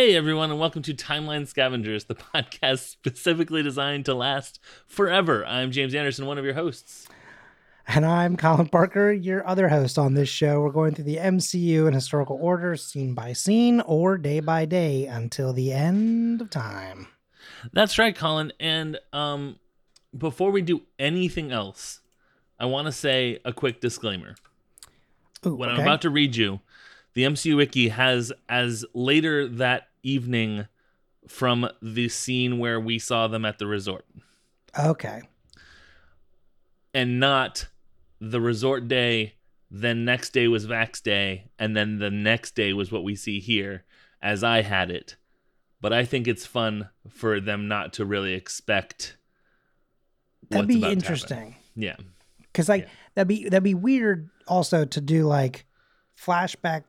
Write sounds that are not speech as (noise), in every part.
Hey, everyone, and welcome to Timeline Scavengers, the (laughs) podcast specifically designed to last forever. I'm James Anderson, one of your hosts. And I'm Colin Parker, your other host on this show. We're going through the MCU in historical order, scene by scene, or day by day until the end of time. That's right, Colin. And um, before we do anything else, I want to say a quick disclaimer. Ooh, what okay. I'm about to read you, the MCU Wiki has as later that evening from the scene where we saw them at the resort, Okay. and not the resort day. Then next day was Vax Day, and then the next day was what we see here, as I had it. But I think it's fun for them not to really expect. That'd be interesting. Yeah. Because like Yeah. that'd be that'd be weird also to do like flashback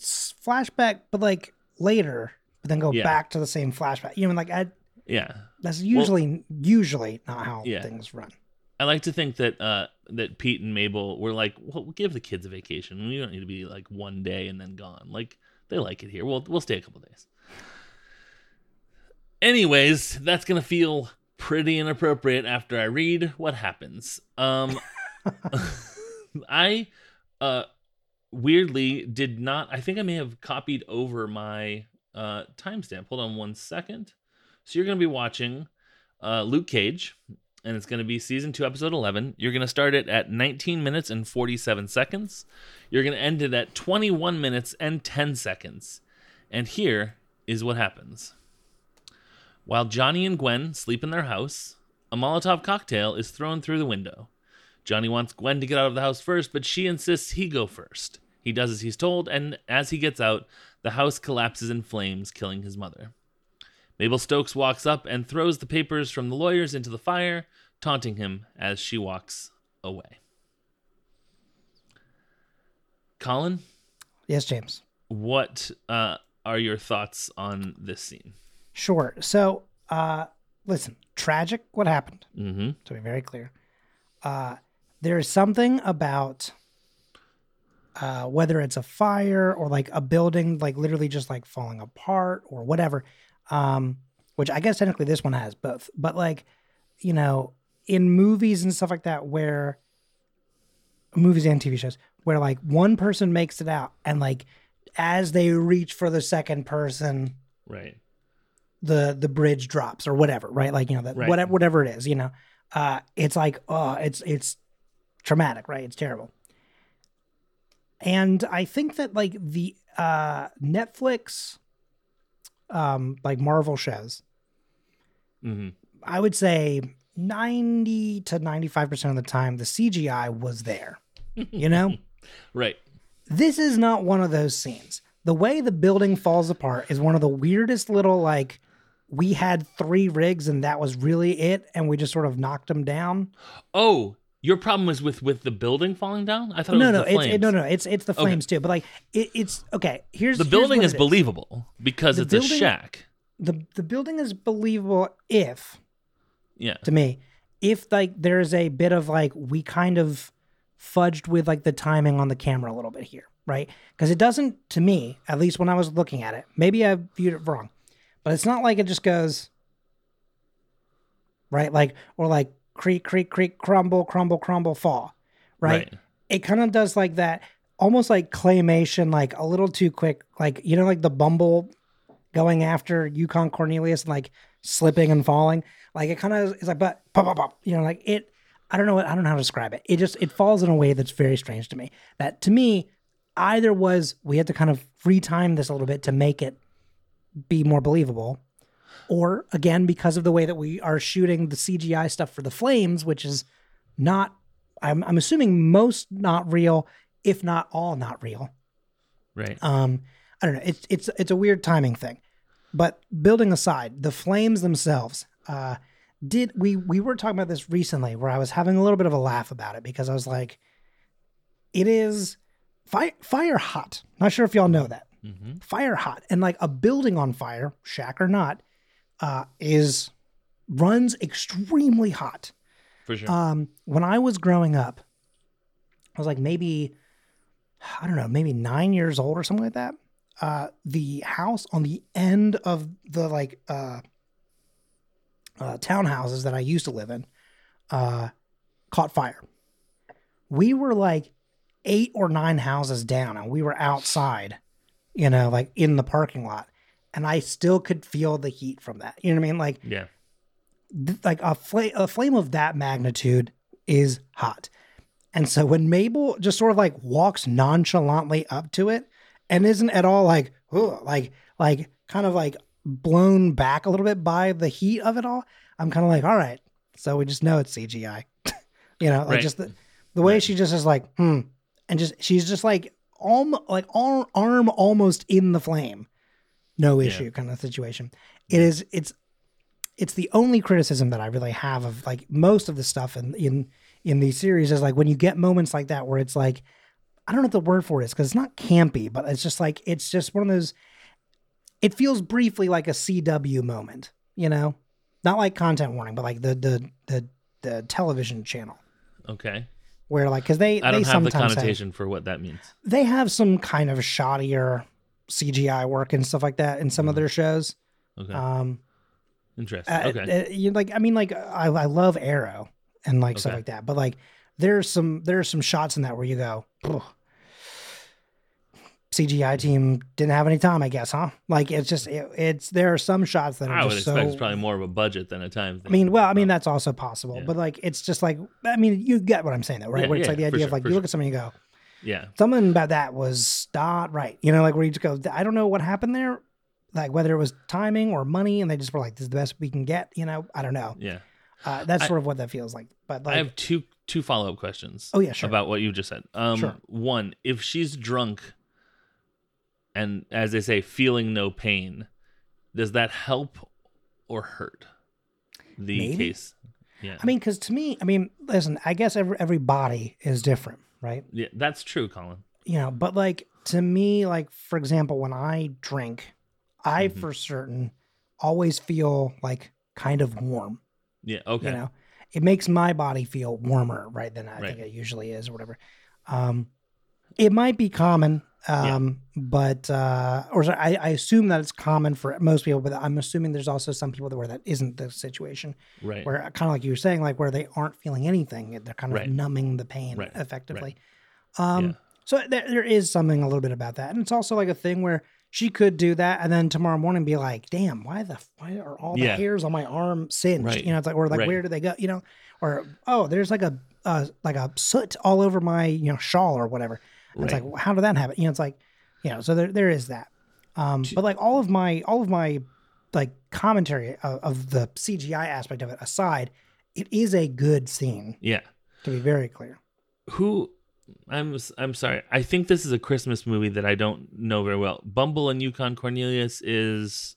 flashback, but like later, but then go Yeah. back to the same flashback. You know, like I Yeah. that's usually usually not how Yeah. things run. I like to think that uh that Pete and Mabel were like, well, we'll give the kids a vacation. We don't need to be like one day and then gone. Like they like it here. We'll we'll stay a couple days. Anyways, that's gonna feel pretty inappropriate after I read what happens. Um, (laughs) I uh weirdly did not. I think I may have copied over my uh timestamp. Hold on one second. So you're gonna be watching uh Luke Cage and it's going to be season 2 episode 11 you're going to start it at 19 minutes and 47 seconds. You're going to end it at 21 minutes and 10 seconds. And here is what happens. While johnny and gwen sleep in their house a molotov cocktail is thrown through the window. Johnny wants gwen to get out of the house first but she insists he go first he does as he's told and as he gets out the house collapses in flames killing his mother Mabel Stokes walks up and throws the papers from the lawyers into the fire, taunting him as she walks away. Colin, Yes, James. what uh, are your thoughts on this scene? Sure. So uh listen, tragic what happened. Mm-hmm. to be very clear. Uh, there is something about uh, whether it's a fire or like a building, like literally just like falling apart or whatever. Um, which I guess technically this one has both, but like, you know, in movies and stuff like that, where movies and TV shows, where like one person makes it out and like as they reach for the second person, Right. the the bridge drops or whatever, right? Like you know that Right. whatever whatever it is, you know, uh, it's like oh, it's it's traumatic, right? It's terrible. And I think that like the uh, Netflix, um, like Marvel shows, Mm-hmm. I would say ninety to ninety five percent of the time the CGI was there. You know, (laughs) Right. this is not one of those scenes. The way the building falls apart is one of the weirdest little like we had three rigs and that was really it and we just sort of knocked them down. Oh, your problem was with with the building falling down? I thought it no, was no, the it's it, no, no, it's it's the Okay. flames too. But like it, it's okay. Here's The building what is believable because The it's a shack. The the building is believable if Yeah. to me if like there's a bit of like we kind of fudged with like the timing on the camera a little bit here right because it doesn't to me at least when i was looking at it maybe i viewed it wrong but it's not like it just goes right like or like creak creak creak crumble crumble crumble fall right, Right. it kind of does like that almost like claymation like a little too quick like you know like the bumble going after yukon cornelius and like slipping and falling? Like it kind of is like but pop pop pop you know like it i don't know what i don't know how to describe it. It just it falls in a way that's very strange to me. That to me either was we had to kind of retime this a little bit to make it be more believable or again because of the way that we are shooting the cgi stuff for the flames which is not i'm, I'm assuming most not real if not all not real. Right. um i don't know. It's it's it's a weird timing thing. But building aside the flames themselves uh did we we were talking about this recently where i was having a little bit of a laugh about it because i was like it is fire fire hot. Not sure if y'all know that. Mm-hmm. fire hot. And like a building on fire shack or not uh is runs extremely hot For sure. um, when I was growing up, I was like maybe, I don't know, maybe nine years old or something like that. uh, the house on the end of the like uh, uh, townhouses that I used to live in uh, caught fire. We were like eight or nine houses down, and we were outside, you know, like in the parking lot, and I still could feel the heat from that. You know what I mean? Like Yeah. th- like a flame a flame of that magnitude is hot. And so when Mabel just sort of like walks nonchalantly up to it and isn't at all like "Ugh," like like kind of like blown back a little bit by the heat of it all, I'm kind of like, all right, so we just know it's CGI. (laughs) you know, like Right. just the, the way Right. she just is like, hmm. And just she's just like alm like arm, arm almost in the flame. No Yeah. issue kind of situation. It is it's it's the only criticism that I really have of like most of the stuff in in in these series is like when you get moments like that where it's like I don't know what the word for it is because it's not campy, but it's just like it's just one of those. It feels briefly like a CW moment, you know, not like content warning, but like the the the the television channel Okay. where like because they I they don't have the have, connotation for what that means. they have some kind of shoddier CGI work and stuff like that in some of Mhm. their shows. Okay. Um, Interesting. Uh, okay. uh, you like I mean like I, I love Arrow and like stuff like that, but like there's some there's some shots in that where you go, "Ugh. CGI team didn't have any time, I guess, huh? Like it's just it, it's there are some shots that are I would expect so. it's probably more of a budget than a time thing. I mean, well, I mean that's also possible, Yeah. but like it's just like I mean you get what I'm saying though, right? Yeah, where it's yeah, like the idea of like you look sure. at something and you go, yeah. something about that was not right. You know, like where you just go, I don't know what happened there. Like whether it was timing or money, and they just were like, "This is the best we can get." You know, I don't know. Yeah. Uh, that's I- sort of what that feels like. But like, I have two two follow up questions. Oh, yeah, sure. About what you just said. Um, Sure. One, if she's drunk, and as they say, feeling no pain, does that help or hurt the Maybe. case? Yeah. I mean, because to me, I mean, listen, I guess every every body is different, right? yeah, that's true, Colin. You know, but like to me, like for example, when I drink, I Mhm. for certain always feel like kind of warm. Yeah. Okay. You know, it makes my body feel warmer, right? Than I Right. think it usually is, or whatever. Um, it might be common, Yeah. um, but uh, or sorry, I, I assume that it's common for most people, but I'm assuming there's also some people that where that isn't the situation. right. where kind of like you were saying, like where they aren't feeling anything, they're kind of Right. numbing the pain Right, effectively. Um, Yeah. so there, there is something a little bit about that, and it's also like a thing where she could do that, and then tomorrow morning be like, "Damn, why the why are all the Yeah. hairs on my arm singed?" Right. You know, it's like or like Right. where do they go? You know, or oh, there's like a uh, like a soot all over my you know shawl or whatever. And It's like well, how did that happen? You know, it's like you know, so there there is that. Um, but like all of my all of my like commentary of, of the CGI aspect of it aside, it is a good scene yeah. to be very clear. Who? I'm I'm sorry. I think this is a Christmas movie that I don't know very well. Bumble and Yukon Cornelius is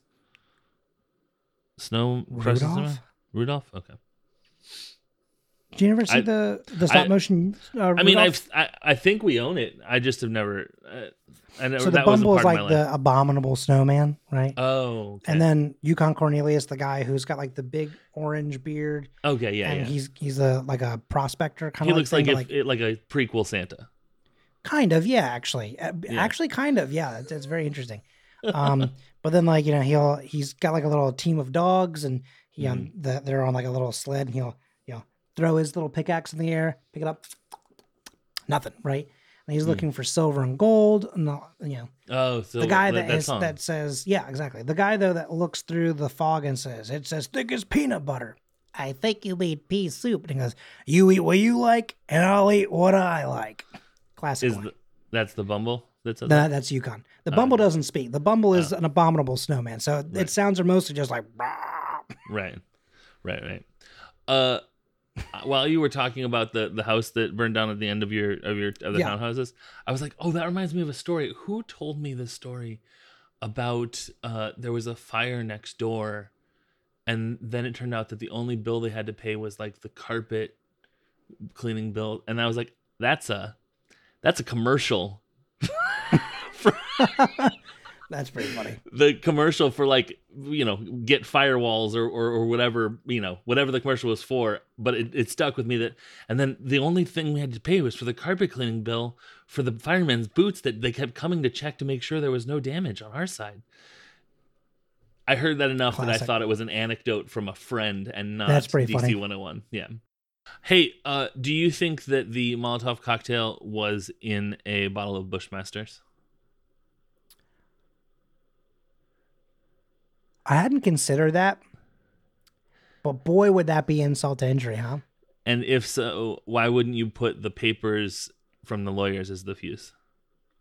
Snow Rudolph? Rudolph. Okay. Did you ever see I- the the stop I- motion? Uh, I mean, I've I, I think we own it. I just have never. Uh, I never. so the that Bumble is like of my life. the abominable snowman, right? Oh. Okay. And then Yukon Cornelius, the guy who's got like the big orange beard, Okay. Yeah. and yeah. he's he's a like a prospector kind of. He of. looks like, like, if, it, like a prequel Santa. kind of yeah, actually, Uh, Yeah. actually, kind of yeah. It's, very interesting. Um, (laughs) but then like you know he'll he's got like a little team of dogs, and he um Mm-hmm. the, they're on like a little sled, and he'll throw his little pickaxe in the air, pick it up, nothing, right? And he's Hmm. looking for silver and gold, and the, you know Oh, so the guy that, that is, that says yeah exactly the guy though that looks through the fog and says it's as thick as peanut butter i think you mean pea soup and he goes you eat what you like and i'll eat what i like classic is the, that's the Bumble. That's That- that's yukon the Oh. bumble doesn't speak the bumble is Oh. an abominable snowman so Right. its sounds are mostly just like right, right, right. Uh, while you were talking about the the house that burned down at the end of your of your of the Yeah. townhouses, I was like, oh, that reminds me of a story. Who told me this story about uh there was a fire next door, and then it turned out that the only bill they had to pay was like the carpet cleaning bill, and I was like, that's a that's a commercial. (laughs) That's pretty funny. (laughs) the commercial for like you know get firewalls or, or or whatever you know whatever the commercial was for but it, it stuck with me that and then the only thing we had to pay was for the carpet cleaning bill for the firemen's boots that they kept coming to check to make sure there was no damage on our side. I heard that enough that i thought it was an anecdote from a friend and not That's pretty dc funny. 101 yeah. Hey uh do you think that the molotov cocktail was in a bottle of bushmasters I hadn't considered that, but boy, would that be insult to injury, huh? And if so, why wouldn't you put the papers from the lawyers as the fuse,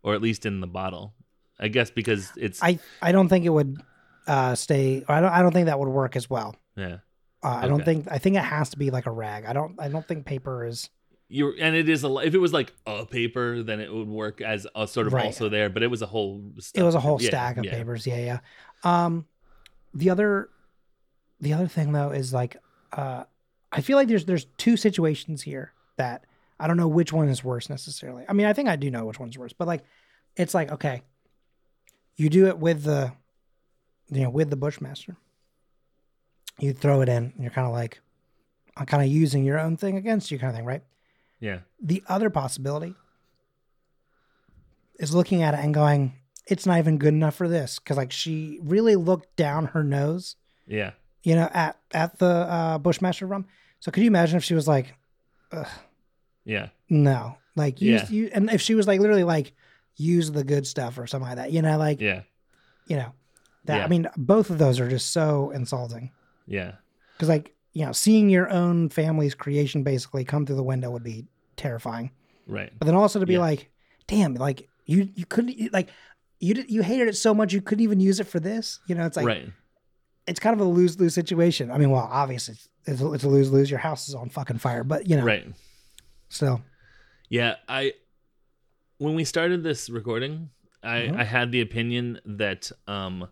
or at least in the bottle? I guess because it's I I don't think it would uh, stay. I don't I don't think that would work as well. yeah. Uh, I don't think I think it has to be like a rag. I don't I don't think paper is. You and it is a if it was like a paper, then it would work as a sort of Right. also there. But it was a whole. It was a whole Yeah, stack of yeah. papers. Yeah, yeah. Um, the other, the other thing though is like, uh, I feel like there's there's two situations here that I don't know which one is worse necessarily. I mean, I think I do know which one's worse, but like, it's like okay, you do it with the, you know, with the Bushmaster. You throw it in, and you're kind of like, I'm kind of using your own thing against you, kind of thing, right? Yeah. The other possibility is looking at it and going, it's not even good enough for this. Cause like she really looked down her nose, Yeah. you know, at, at the uh, Bushmaster rum. So could you imagine if she was like, Yeah. no, like use, Yeah. you, and if she was like literally like, use the good stuff or something like that, you know, like, Yeah. you know, that, Yeah. I mean, both of those are just so insulting. Yeah. Cause like, you know, seeing your own family's creation basically come through the window would be terrifying. Right. But then also to be Yeah. like, damn, like you you couldn't like you did, you hated it so much you couldn't even use it for this. You know, it's like right. it's kind of a lose lose situation. I mean, well, obviously it's, it's a, lose lose. Your house is on fucking fire, but you know, Right. So, Yeah, I when we started this recording, I Mhm. I had the opinion that um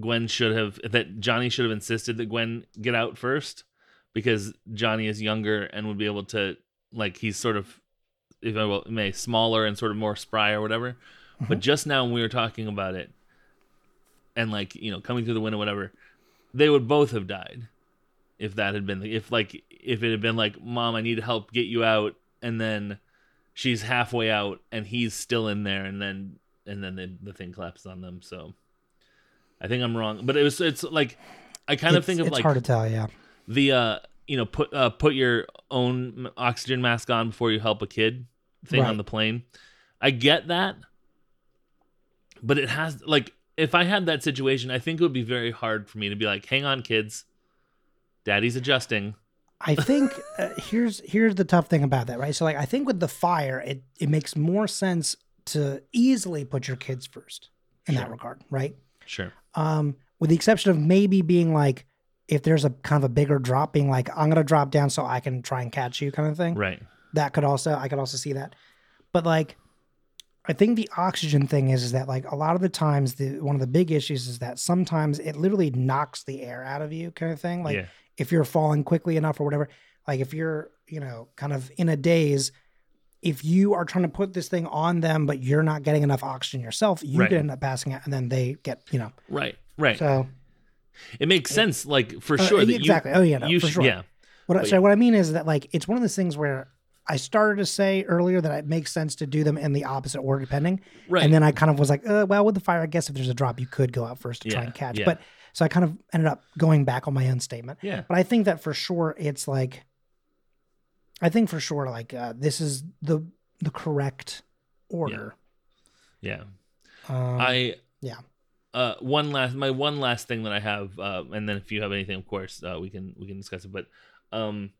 Gwen should have that Johnny should have insisted that Gwen get out first because Johnny is younger and would be able to like he's sort of if I will may smaller and sort of more spry or whatever. But just now when we were talking about it and like, you know, coming through the window whatever, they would both have died if that had been the if like if it had been like mom i need help get you out and then she's halfway out and he's still in there and then and then the, the thing collapses on them so i think i'm wrong but it was it's like i kind of It's- think of it's like hard to tell. Yeah, the uh you know put uh put your own oxygen mask on before you help a kid thing Right. on the plane i get that but it has like if i had that situation i think it would be very hard for me to be like hang on kids. Daddy's adjusting. I think (laughs) uh, here's here's the tough thing about that, right? So like I think with the fire, it it makes more sense to easily put your kids first in that regard, right? sure. Um, with the exception of maybe being like if there's a kind of a bigger drop being like i'm gonna drop down so i can try and catch you kind of thing. Right. That could also i could also see that. But like i think the oxygen thing is is that like a lot of the times the one of the big issues is that sometimes it literally knocks the air out of you kind of thing like yeah if you're falling quickly enough or whatever like if you're you know kind of in a daze if you are trying to put this thing on them but you're not getting enough oxygen yourself you Right. could end up passing out and then they get you know right right so it makes sense like for Uh, sure that exactly. you oh yeah, no, you for sure. yeah What But so what I mean is that like it's one of those things where I started to say earlier that it makes sense to do them in the opposite order depending, right and then I kind of was like, uh, well, with the fire, I guess if there's a drop, you could go out first to try and catch. yeah. But so I kind of ended up going back on my own statement. yeah But I think that for sure, it's like, I think for sure, like uh, this is the the correct order. yeah Um, i yeah. uh one last my one last thing that i have uh and then if you have anything of course uh, we can we can discuss it but um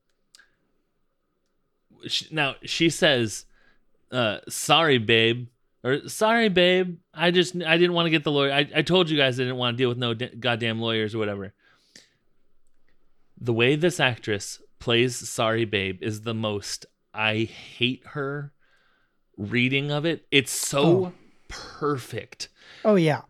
sh now she says uh sorry babe or sorry babe i just i didn't want to get the lawyer i, I told you guys i didn't want to deal with no da- goddamn lawyers or whatever. The way this actress plays sorry babe is the most i hate her reading of it. It's so Oh. perfect. Oh yeah.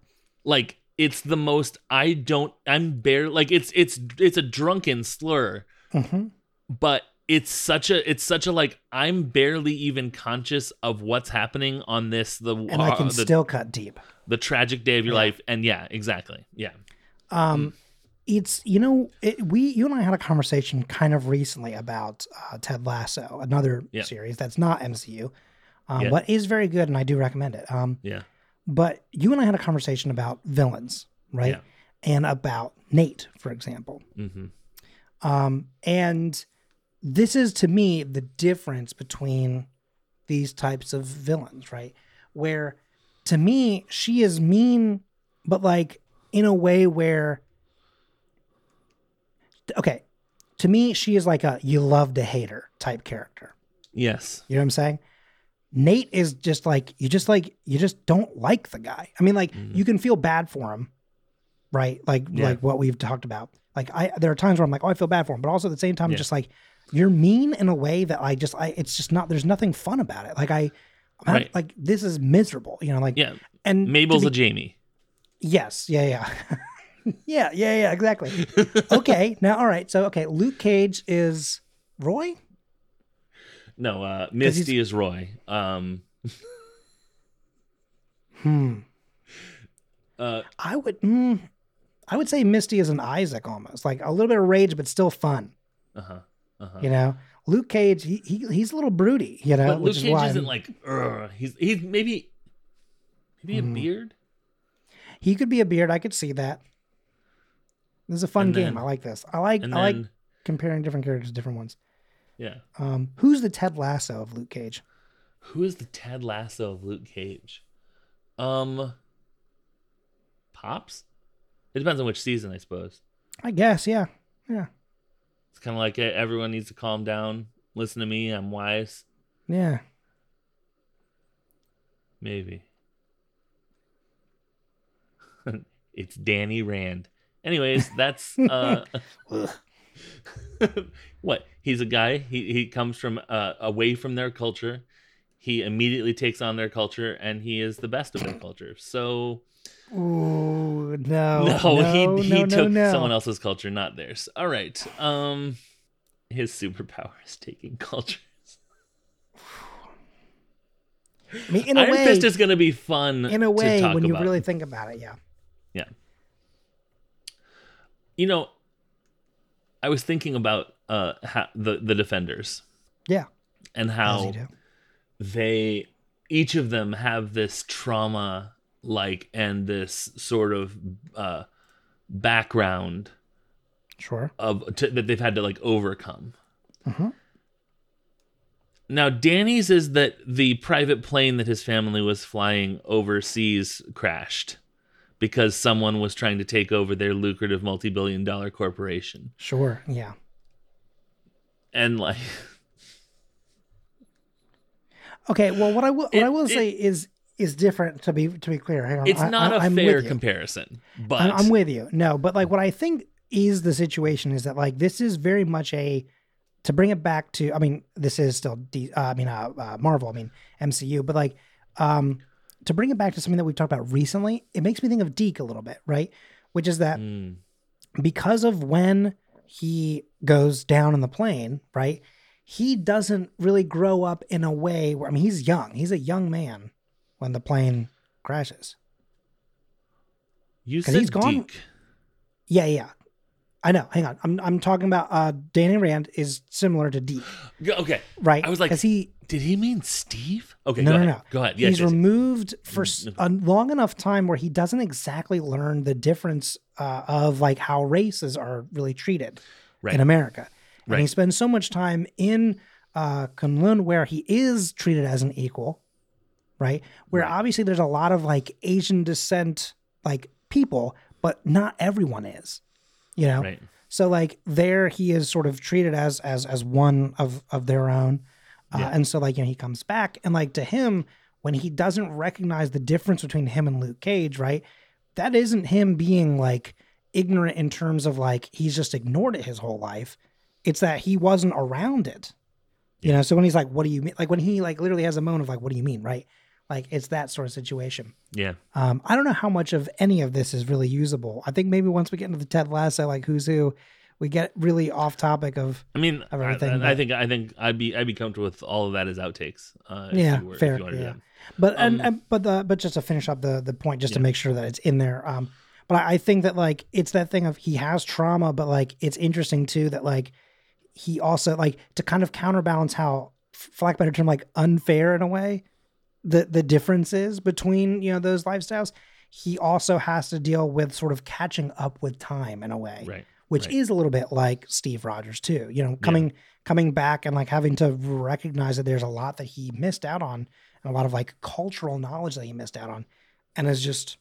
like it's the most i don't i'm bare like it's it's it's a drunken slur. Hmm but it's such a it's such a like I'm barely even conscious of what's happening on this the and I can uh, the, still cut deep. the tragic day of your Yeah. life and yeah exactly yeah Um, it's you know it, we you and I had a conversation kind of recently about uh, Ted Lasso, another Yeah. series that's not MCU, um, Yeah. but is very good, and I do recommend it. Um, yeah but you and I had a conversation about villains, right? Yeah. And about Nate, for example. hmm Um, and this is to me the difference between these types of villains, right? Where to me, she is mean, but like in a way where, okay, to me, she is like a you love to hate her type character. yes You know what I'm saying? Nate is just like you just like you just don't like the guy. I mean, like Mhm. you can feel bad for him, right? Like Yeah. like what we've talked about. Like I there are times where I'm like, oh, I feel bad for him, but also at the same time, Yeah. just like you're mean in a way that I just I it's just not there's nothing fun about it. Like I, I'm Right. like this is miserable, you know. Like yeah and Mabel's be- a Jamie yes, yeah, yeah, (laughs) yeah, yeah, yeah, exactly. okay, (laughs) now all right, so okay, Luke Cage is Roy. no uh Misty is Roy um (laughs) Hmm. uh I would, mm, I would say Misty is an Isaac almost, like a little bit of rage, but still fun. uh-huh uh-huh You know, Luke Cage, he, he he's a little broody. You know, but Luke which is Cage why isn't like Ugh. he's he's maybe maybe a Mhm. beard he could be a beard. I could see that. This is a fun And game. then- I like this. I like I like comparing different characters to different ones. yeah Um, who's the Ted Lasso of Luke Cage? Who is the Ted Lasso of Luke Cage? Um, Pops. It depends on which season, I suppose. I guess, yeah, yeah, It's kind of like everyone needs to calm down. Listen to me. I'm wise. yeah. Maybe. (laughs) it's Danny Rand. Anyways, (laughs) that's uh, (laughs) what he's a guy. He he comes from uh, away from their culture. He immediately takes on their culture, and he is the best of their culture. So Ooh, no, (laughs) no, no, he he no, took no. someone else's culture, not theirs. All right. Um, his superpower is taking (laughs) cultures. I mean, in a Iron way, Fist is going to be fun. in a way, when you about. really think about it, yeah. Yeah. You know, I was thinking about uh ha- the the defenders Yeah, and how. They each of them have this trauma like and this sort of uh background Sure. of to, that they've had to like overcome. Mhm. Now, Danny's is that the private plane that his family was flying overseas crashed because someone was trying to take over their lucrative multi-billion dollar corporation. Sure. Yeah. And like (laughs) Okay. Well, what I will what It- I will it- say is is different. To be to be clear, hang on. it's I- not I- a I'm fair comparison. But I'm, I'm with you. No, but like what I think is the situation is that like this is very much a to bring it back to. I mean, this is still D, uh, I mean uh, uh, Marvel. I mean MCU, but like um to bring it back to something that we've talked about recently, it makes me think of Deke a little bit, right? Which is that Mm, because of when he goes down in the plane, right? He doesn't really grow up in a way where I mean he's young. He's a young man when the plane crashes. you said he's gone- Deke. Yeah, yeah. I know. Hang on. I'm I'm talking about uh Danny Rand is similar to Deke, Okay. right? I was like, because he Did he mean Steve? Okay, No, go no, ahead. no. Go ahead. Yes, he's yes, yes. removed for Mm, a long enough time where he doesn't exactly learn the difference uh, of like how races are really treated Right. in America. And he spends so much time in uh, K'un-Lun where he is treated as an equal, right? Where Right. obviously there's a lot of like Asian descent like people, but not everyone is, you know. Right. So like there he is sort of treated as as as one of of their own. Uh, Yeah. and so like you know he comes back and like to him when he doesn't recognize the difference between him and Luke Cage, right? That isn't him being like ignorant in terms of like he's just ignored it his whole life. It's that he wasn't around it. You know, so when he's like, what do you mean? Like when he like literally has a moment of like, what do you mean? Right. Like it's that sort of situation. Yeah. Um, I don't know how much of any of this is really usable. I think maybe once we get into the Ted Lasso, like who's who, we get really off topic of I mean, of I, everything, I, I but- think I think I'd be I'd be comfortable with all of that as outtakes. Uh, Yeah, were, fair, you wanted to do yeah. But and, Um, and but the but just to finish up the the point, just to make sure that it's in there. Um, but I, I think that like it's that thing of he has trauma, but like it's interesting too that like he also like to kind of counterbalance how for lack of a better term like unfair in a way the the differences between you know those lifestyles. He also has to deal with sort of catching up with time in a way Right. which Right. is a little bit like Steve Rogers too. You know, coming coming back and like having to recognize that there's a lot that he missed out on and a lot of like cultural knowledge that he missed out on and has just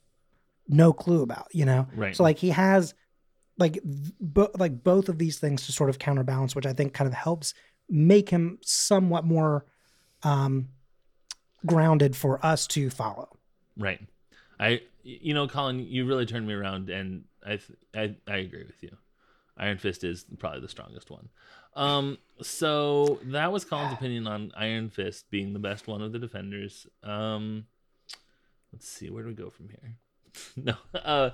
no clue about, you know. Right. So like he has like bo- like both of these things to sort of counterbalance which I think kind of helps make him somewhat more um grounded for us to follow. Right. I you know, Colin, you really turned me around and I I I agree with you. Iron Fist is probably the strongest one. Um so that was Colin's opinion on Iron Fist being the best one of the defenders. Um let's see, where do we go from here? (laughs) no. Uh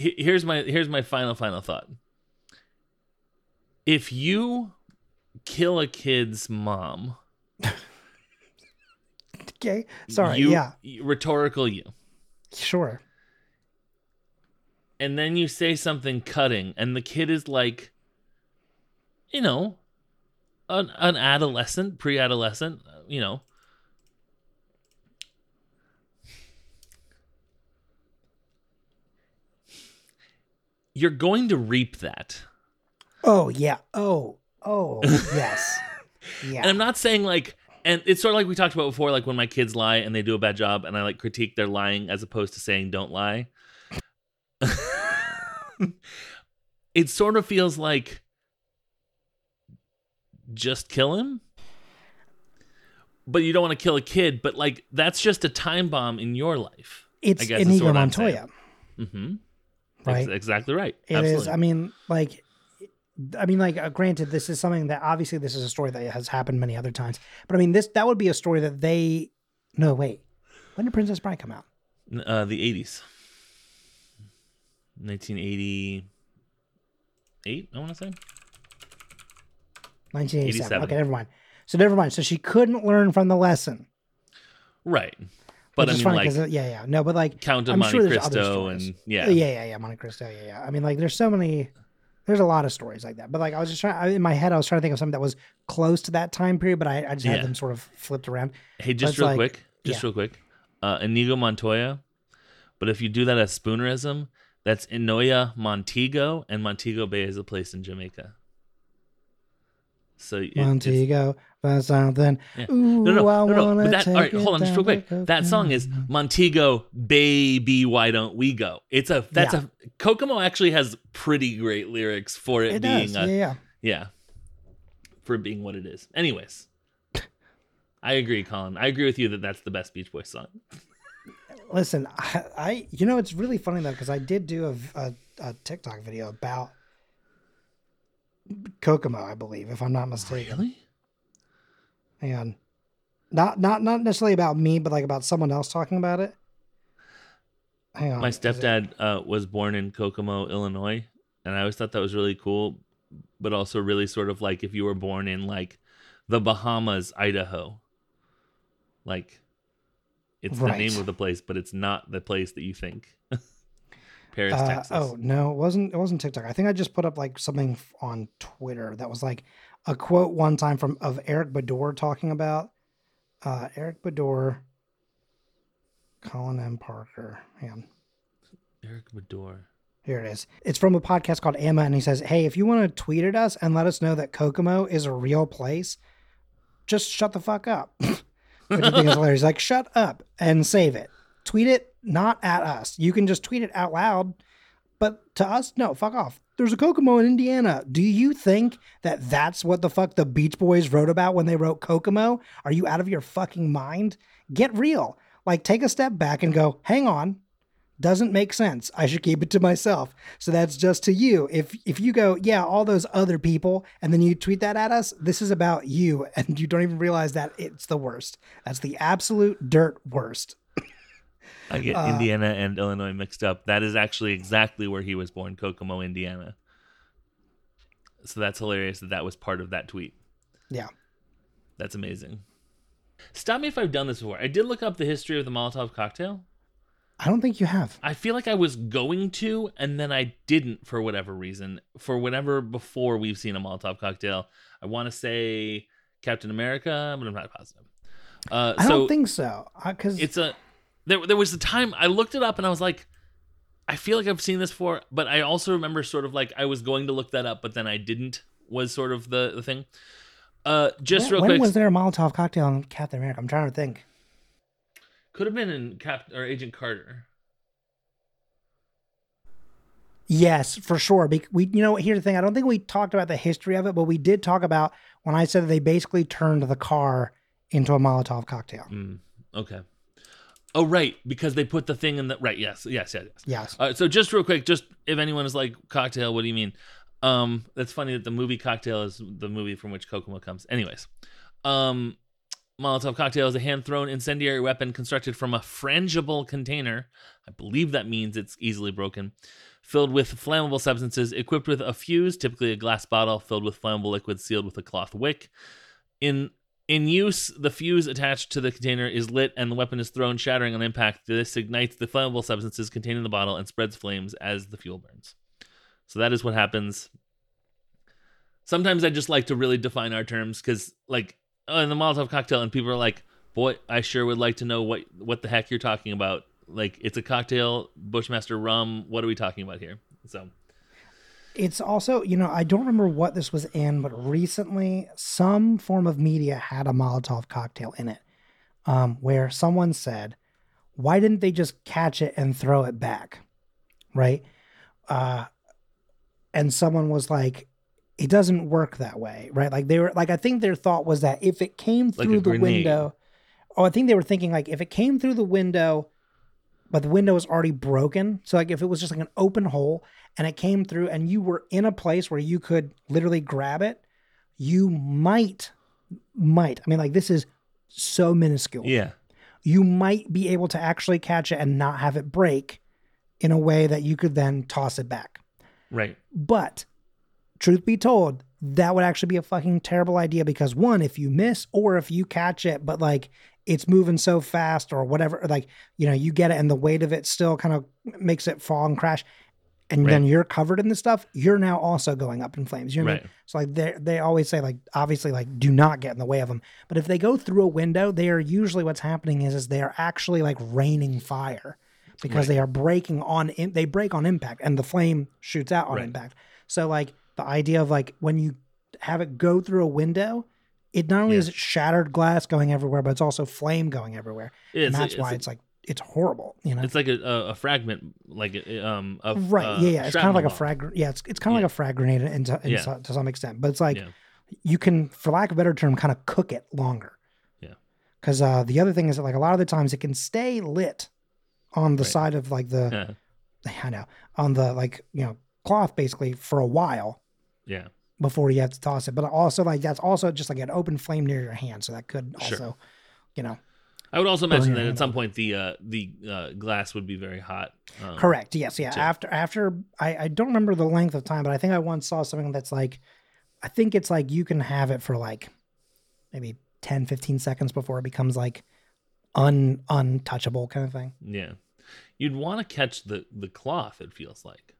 here's my here's my final final thought. If you kill a kid's mom, (laughs) Okay. Sorry. you, yeah. rhetorical you. Sure. and then you say something cutting and the kid is like you know an, an adolescent pre-adolescent uh, you know you're going to reap that Oh yeah. Oh. Oh yes. (laughs) Yeah. and i'm not saying like and it's sort of like we talked about before like when my kids lie and they do a bad job and i like critique their lying as opposed to saying don't lie (laughs) it sort of feels like just kill him but you don't want to kill a kid but like that's just a time bomb in your life it's I guess Inigo Montoya, mm-hmm right? exactly right It is. Absolutely. I mean, like, I mean, like, uh, granted, this is something that obviously this is a story that has happened many other times, but I mean, this that would be a story that they. No, wait. When did Princess Bride come out? uh, the 80s 1988 i want to say 1987. 87. Okay, never mind. So never mind. So she couldn't learn from the lesson. right but which i mean funny like uh, yeah, yeah, no, but like, count of I'm monte sure cristo and yeah yeah, yeah, yeah, Monte Cristo, yeah, yeah. I mean, like, there's so many. There's a lot of stories like that, but like I was just trying I, in my head, I was trying to think of something that was close to that time period, but I, I just had them sort of flipped around. Hey, just real like- quick, just yeah. real quick. Uh, Inigo Montoya, but if you do that as spoonerism, that's Inoya Montego, and Montego Bay is a place in Jamaica. So it- Montego, but something. Yeah. Ooh, no, no, I no, no. that, all right, hold on, just real quick. That song is. Montego, baby, why don't we go? It's a that's Yeah. a Kokomo actually has pretty great lyrics for it, It being a yeah, yeah. yeah, for being what it is. Anyways, I agree, Colin. I agree with you that that's the best Beach Boys song. Listen, I, I, you know, it's really funny though because I did do a, a, a TikTok video about Kokomo, I believe, if I'm not mistaken. Really? Hang on, not not not necessarily about me, but like about someone else talking about it. Hang on, My stepdad uh, was born in Kokomo, Illinois, and I always thought that was really cool, but also really sort of like if you were born in like the Bahamas, Idaho. Like it's the name of the place, but it's not the place that you think. (laughs) Paris, Uh, Texas. oh no, it wasn't. It wasn't TikTok. I think I just put up like something on Twitter that was like a quote one time from of Eric Bador talking about uh, Eric Bador, Colin M. Parker. Hang. Eric Bador. Here it is. It's from a podcast called Emma, and he says, "Hey, if you want to tweet at us and let us know that Kokomo is a real place, just shut the fuck up." (laughs) Which I think is hilarious. Like, shut up and save it. Tweet it not at us. You can just tweet it out loud, but to us, no, fuck off. There's a Kokomo in Indiana. Do you think that that's what the fuck the Beach Boys wrote about when they wrote Kokomo? Are you out of your fucking mind? Get real. Like, take a step back and go, hang on doesn't make sense. I should keep it to myself. So that's just to you. If if you go, yeah, all those other people, and then you tweet that at us, this is about you, (laughs) and you don't even realize that it's the worst. That's the absolute dirt worst. I get Uh, Indiana and Illinois mixed up. That is actually exactly where he was born, Kokomo, Indiana. So that's hilarious that that was part of that tweet. Yeah. That's amazing. Stop me if I've done this before. I did look up the history of the Molotov cocktail. I don't think you have. I feel like I was going to, and then I didn't for whatever reason. For whatever before we've seen a Molotov cocktail. I want to say Captain America, but I'm not positive. Uh, I so don't think so. Because it's a there. There was a time I looked it up and I was like, I feel like I've seen this before, but I also remember sort of like I was going to look that up, but then I didn't. Was sort of the the thing. Uh, just when, real when was there a Molotov cocktail in Captain America? I'm trying to think. could have been in Cap or Agent Carter. Yes, for sure. We, you know, here's the thing. I don't think we talked about the history of it, but we did talk about when I said that they basically turned the car into a Molotov cocktail. Mm, okay. Oh right, because they put the thing in the right. Yes, yes, yes. yes. Yes. Uh, so just real quick, just if anyone is like cocktail, what do you mean? Um, that's funny that the movie Cocktail is the movie from which Kokomo comes. Anyways, um, Molotov cocktail is a hand-thrown incendiary weapon constructed from a frangible container. I believe that means it's easily broken. Filled with flammable substances, equipped with a fuse, typically a glass bottle filled with flammable liquid sealed with a cloth wick. In in use, the fuse attached to the container is lit and the weapon is thrown, shattering on impact. This ignites the flammable substances contained in the bottle and spreads flames as the fuel burns. So that is what happens. Sometimes I just like to really define our terms because, like, oh, in the Molotov cocktail, and people are like, "Boy, I sure would like to know what what the heck you're talking about." Like, it's a cocktail, Bushmaster rum. What are we talking about here? So, It's also, you know, I don't remember what this was in, but recently some form of media had a Molotov cocktail in it, um, where someone said, "Why didn't they just catch it and throw it back?" Right? Uh, and someone was like, "It doesn't work that way." Right? Like they were like, I think their thought was that if it came Like through the grenade. window, oh, I think they were thinking like if it came through the window, but the window was already broken. So like if it was just like an open hole and it came through and you were in a place where you could literally grab it, you might might. I mean like this is so minuscule. yeah, You might be able to actually catch it and not have it break in a way that you could then toss it back. right. But truth be told, that would actually be a fucking terrible idea because one, if you miss or if you catch it, but like it's moving so fast or whatever, like, you know, you get it and the weight of it still kind of makes it fall and crash. And then you're covered in the stuff, you're now also going up in flames. You know what I mean? So like they they always say like obviously like do not get in the way of them. But if they go through a window, they are usually what's happening is is they are actually like raining fire because Right. they are breaking on in, they break on impact and the flame shoots out on Right. impact. So like the idea of like when you have it go through a window, it not only Yeah. is it shattered glass going everywhere, but it's also flame going everywhere. It's, and that's it's, why it's like it's horrible, you know. it's like a, a, fragment, like um, of right? uh, yeah, yeah. It's kind of like a frag. Yeah, it's it's kind of Yeah. like a frag grenade in, to, in Yeah. so- to some extent, but it's like Yeah. you can, for lack of a better term, kind of cook it longer. Yeah. Because uh, the other thing is that like a lot of the times it can stay lit on the Right. side of like the Yeah. (laughs) I know on the like you know cloth basically for a while yeah. Before you have to toss it. But also like that's also just like an open flame near your hand, so that could Sure. also, you know, I would also mention that at some point the uh, the uh, glass would be very hot. Um, correct. Yes, yeah. too. After after I I don't remember the length of time, but I think I once saw something that's like, I think it's like you can have it for like maybe 10, 15 seconds before it becomes like un untouchable kind of thing. Yeah, you'd want to catch the the cloth. It feels like,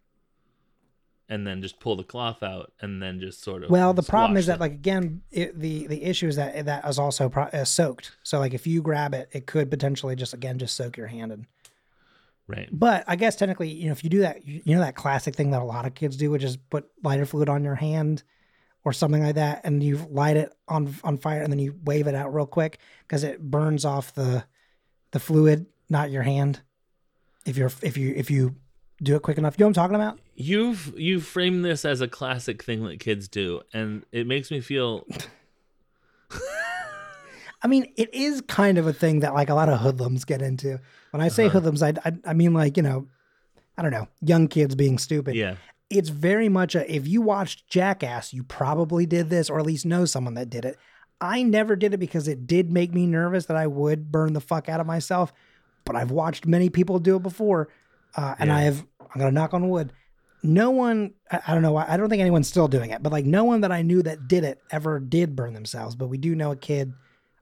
and then just pull the cloth out, and then just sort of. Well, the problem is that it. like again, it, the the issue is that that is also pro- uh, soaked. So like if you grab it, it could potentially just again just soak your hand and right. But I guess technically, you know, if you do that, you you know that classic thing that a lot of kids do, which is put lighter fluid on your hand or something like that, and you light it on on fire, and then you wave it out real quick because it burns off the the fluid, not your hand. If you're if you if you do it quick enough, you know what I'm talking about? You've you've framed this as a classic thing that kids do, and it makes me feel (laughs) I mean, it is kind of a thing that like a lot of hoodlums get into. When I say Uh-huh. hoodlums, I, I I mean like you know, I don't know, young kids being stupid. yeah. it's very much a if you watched Jackass, you probably did this or at least know someone that did it. I never did it because it did make me nervous that I would burn the fuck out of myself, but I've watched many people do it before. Uh, and Yeah. I have, I'm going to knock on wood. no one I, I don't know why I don't think anyone's still doing it, but like no one that I knew that did it ever did burn themselves. But we do know a kid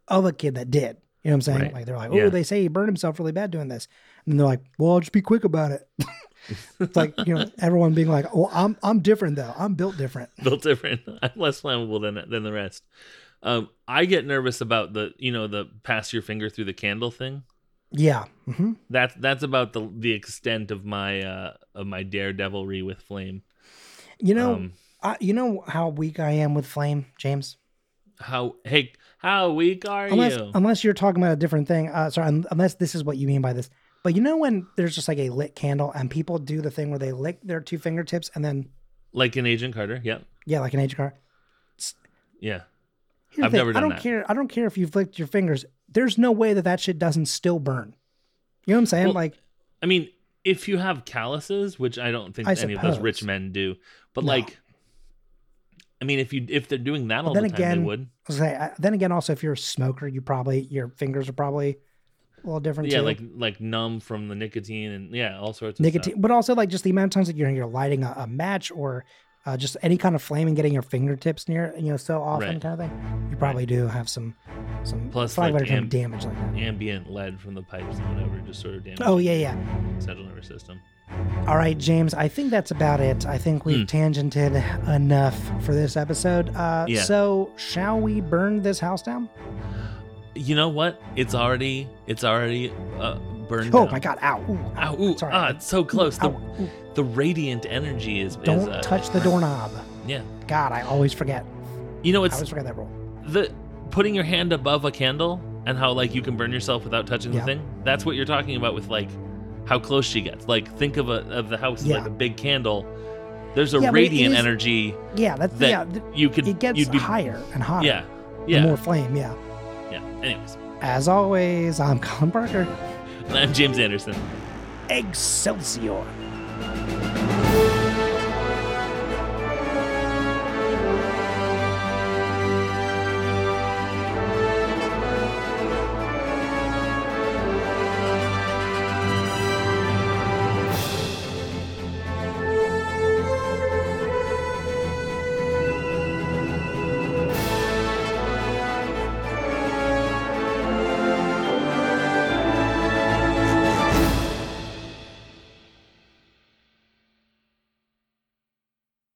of a kid that did. You know what I'm saying? Right. Like they're like, Yeah. oh, they say he burned himself really bad doing this, and they're like, well, I'll just be quick about it. (laughs) it's like you know everyone being like, well, I'm I'm different though. I'm built different. (laughs) built different. (laughs) I'm less flammable than than the rest. Um, I get nervous about the you know the pass your finger through the candle thing. Yeah. hmm That's that's about the the extent of my uh of my daredevilry with flame. You know, Um, I, you know how weak I am with flame, James. how hey how weak are Unless you? unless you're talking about a different thing. Uh, sorry, un- unless this is what you mean by this. But you know when there's just like a lit candle and people do the thing where they lick their two fingertips and then like an Agent Carter. Yeah, yeah, like an age car. yeah. Here's I've thing, never I don't that. care. I don't care if you've licked your fingers. There's no way that that shit doesn't still burn. You know what I'm saying? Well, like I mean, if you have calluses, which I don't think I any of those rich men do, but No. like, I mean, if you if they're doing that all then the time, again- they would. I was gonna say, then again, also if you're a smoker, you probably your fingers are probably a little different Yeah, too. like like numb from the nicotine and yeah, all sorts of nicotine, Stuff. but also like just the amount of times that you're you're lighting a, a match or uh, just any kind of flame and getting your fingertips near, you know, so often Right. kind of thing. You probably do have some some Plus, for lack of a like, better term, am- damage like that. Ambient lead from the pipes and whatever just sort of damage. Oh yeah, yeah. central nervous system. All right, James. I think that's about it. I think we've tangented enough for this episode. Uh. Yeah. So, shall we burn this house down? You know what? It's already it's already uh, burned. Oh down. my God! Ow! Ooh, Ow, ooh, Sorry. ah, it's so close. The, Ow. The radiant energy is. is, Don't uh, touch the doorknob. Yeah. God, I always forget. You know, I it's always forget that rule. the putting your hand above a candle and how like you can burn yourself without touching Yeah. the thing. That's what you're talking about with like how close she gets. Like think of a of the house as like a big candle. There's a Yeah, radiant is- energy Yeah, that's that yeah. th- you could It gets you'd be higher and hotter. yeah yeah more flame. Yeah. yeah. Anyways, As always, I'm Colin Parker. (laughs) I'm James Anderson. Excelsior.